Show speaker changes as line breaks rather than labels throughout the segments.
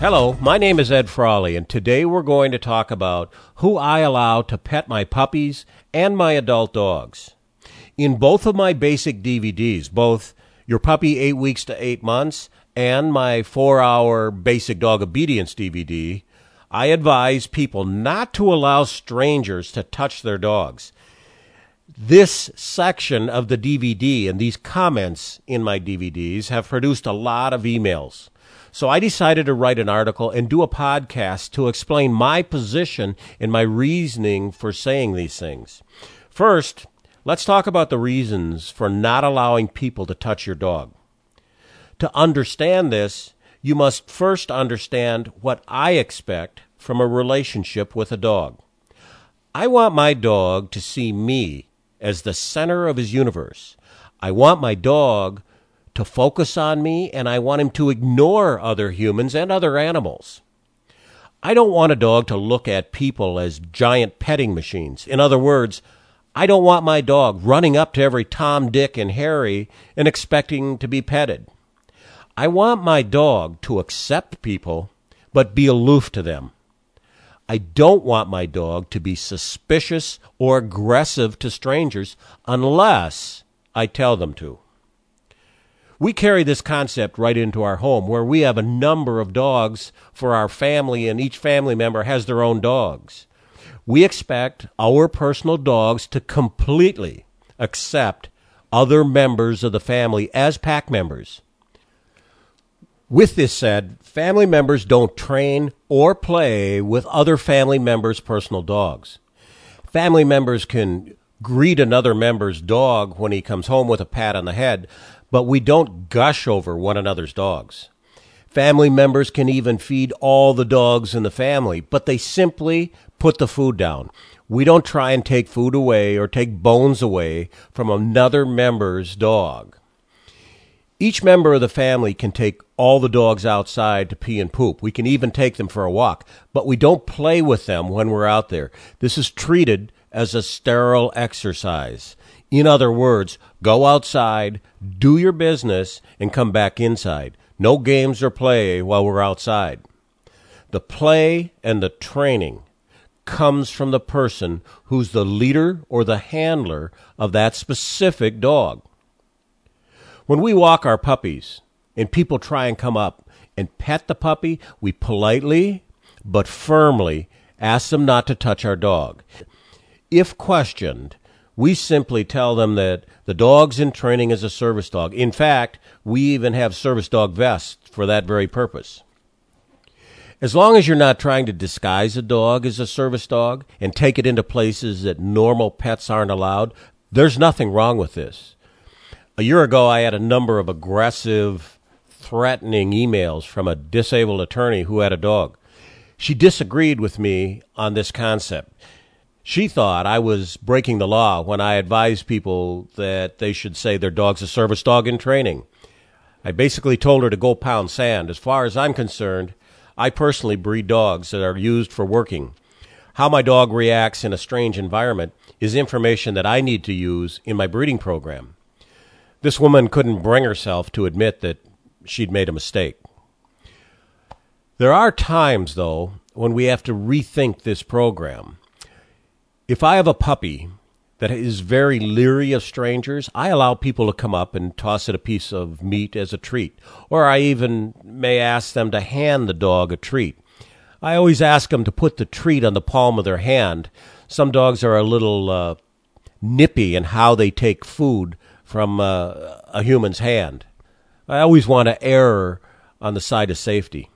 Hello, my name is Ed Frawley, and today we're going to talk about who I allow to pet my puppies and my adult dogs. In both of my basic DVDs, both Your Puppy 8 Weeks to 8 Months and my 4 hour Basic Dog Obedience DVD, I advise people not to allow strangers to touch their dogs. This section of the DVD and these comments in my DVDs have produced a lot of emails. So I decided to write an article and do a podcast to explain my position and my reasoning for saying these things. First, let's talk about the reasons for not allowing people to touch your dog. To understand this, you must first understand what I expect from a relationship with a dog. I want my dog to see me as the center of his universe. I want my dog to focus on me, and I want him to ignore other humans and other animals. I don't want a dog to look at people as giant petting machines. In other words, I don't want my dog running up to every Tom, Dick, and Harry and expecting to be petted. I want my dog to accept people, but be aloof to them. I don't want my dog to be suspicious or aggressive to strangers unless I tell them to. We carry this concept right into our home where we have a number of dogs for our family and each family member has their own dogs. We expect our personal dogs to completely accept other members of the family as pack members. With this said, family members don't train or play with other family members' personal dogs. Family members can greet another member's dog when he comes home with a pat on the head, but we don't gush over one another's dogs. Family members can even feed all the dogs in the family, but they simply put the food down. We don't try and take food away or take bones away from another member's dog. Each member of the family can take all the dogs outside to pee and poop. We can even take them for a walk, but we don't play with them when we're out there. This is treated as a sterile exercise. In other words, go outside, do your business, and come back inside. No games or play while we're outside. The play and the training comes from the person who's the leader or the handler of that specific dog. When we walk our puppies and people try and come up and pet the puppy, we politely but firmly ask them not to touch our dog. If questioned, we simply tell them that the dog's in training as a service dog. In fact, we even have service dog vests for that very purpose. As long as you're not trying to disguise a dog as a service dog and take it into places that normal pets aren't allowed, there's nothing wrong with this. A year ago, I had a number of aggressive, threatening emails from a disabled attorney who had a dog. She disagreed with me on this concept. She thought I was breaking the law when I advised people that they should say their dog's a service dog in training. I basically told her to go pound sand. As far as I'm concerned, I personally breed dogs that are used for working. How my dog reacts in a strange environment is information that I need to use in my breeding program. This woman couldn't bring herself to admit that she'd made a mistake. There are times, though, when we have to rethink this program. If I have a puppy that is very leery of strangers, I allow people to come up and toss it a piece of meat as a treat. Or I even may ask them to hand the dog a treat. I always ask them to put the treat on the palm of their hand. Some dogs are a little uh, nippy in how they take food from uh, a human's hand. I always want to err on the side of safety.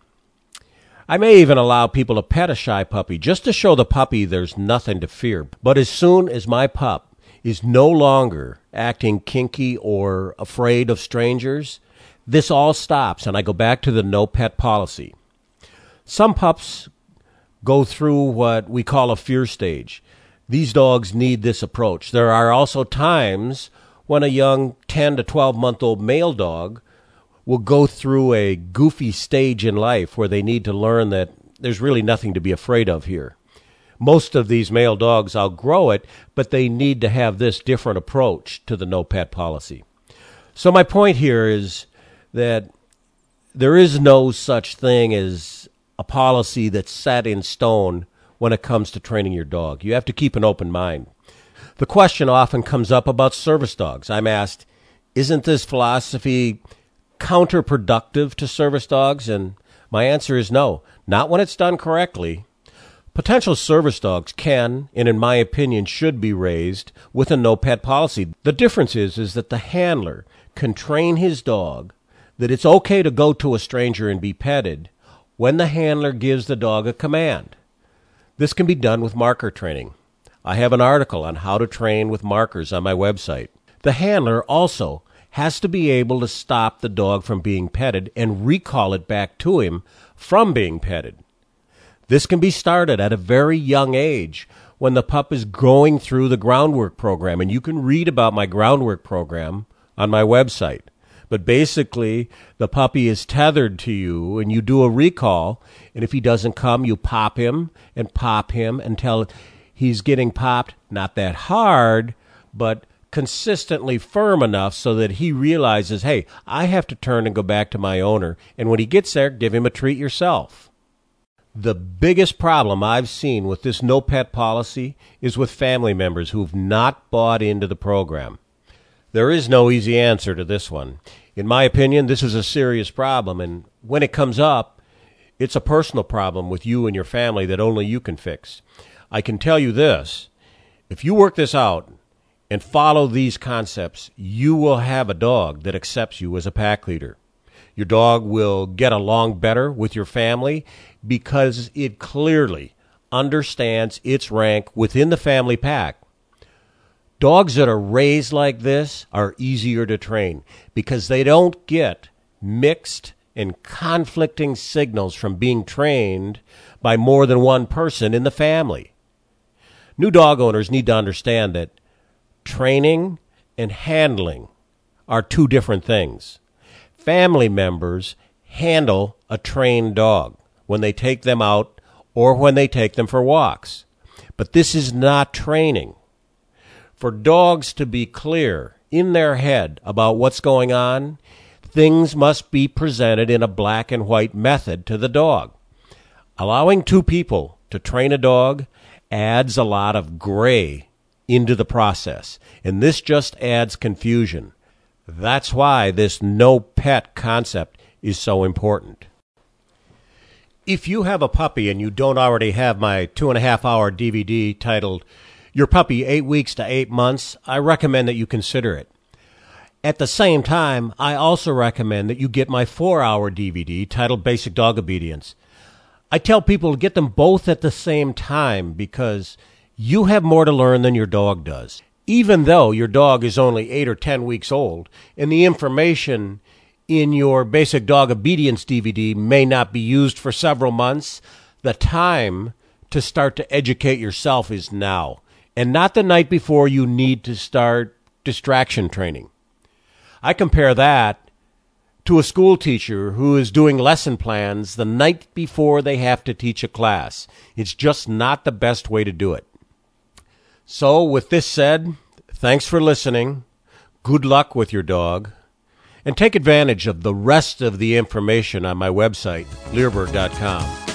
I may even allow people to pet a shy puppy just to show the puppy there's nothing to fear. But as soon as my pup is no longer acting kinky or afraid of strangers, this all stops and I go back to the no pet policy. Some pups go through what we call a fear stage. These dogs need this approach. There are also times when a young 10 to 12 month old male dog will go through a goofy stage in life where they need to learn that there's really nothing to be afraid of here. Most of these male dogs outgrow it, but they need to have this different approach to the no pet policy. So, my point here is that there is no such thing as a policy that's set in stone when it comes to training your dog. You have to keep an open mind. The question often comes up about service dogs. I'm asked, isn't this philosophy counterproductive to service dogs? And my answer is no, not when it's done correctly. Potential service dogs can, and in my opinion should be raised with a no pet policy. The difference is is that the handler can train his dog that it's okay to go to a stranger and be petted when the handler gives the dog a command. This can be done with marker training. I have an article on how to train with markers on my website. The handler also has to be able to stop the dog from being petted and recall it back to him from being petted. This can be started at a very young age when the pup is going through the groundwork program. And you can read about my groundwork program on my website. But basically, the puppy is tethered to you and you do a recall. And if he doesn't come, you pop him and pop him until he's getting popped, not that hard, but consistently firm enough so that he realizes, hey, I have to turn and go back to my owner. And when he gets there, give him a treat yourself. The biggest problem I've seen with this no pet policy is with family members who've not bought into the program. There is no easy answer to this one. In my opinion, this is a serious problem, and when it comes up, it's a personal problem with you and your family that only you can fix. I can tell you this if you work this out and follow these concepts, you will have a dog that accepts you as a pack leader. Your dog will get along better with your family because it clearly understands its rank within the family pack. Dogs that are raised like this are easier to train because they don't get mixed and conflicting signals from being trained by more than one person in the family. New dog owners need to understand that training and handling are two different things family members handle a trained dog when they take them out or when they take them for walks. But this is not training. For dogs to be clear in their head about what's going on, things must be presented in a black and white method to the dog. Allowing two people to train a dog adds a lot of gray into the process, and this just adds confusion. That's why this no pet concept is so important. If you have a puppy and you don't already have my two and a half hour DVD titled Your Puppy Eight Weeks to Eight Months, I recommend that you consider it. At the same time, I also recommend that you get my four hour DVD titled Basic Dog Obedience. I tell people to get them both at the same time because you have more to learn than your dog does even though your dog is only eight or ten weeks old, and the information in your basic dog obedience DVD may not be used for several months, the time to start to educate yourself is now, and not the night before you need to start distraction training. I compare that to a school teacher who is doing lesson plans the night before they have to teach a class. It's just not the best way to do it. So, with this said, thanks for listening. Good luck with your dog. And take advantage of the rest of the information on my website, leerburg.com.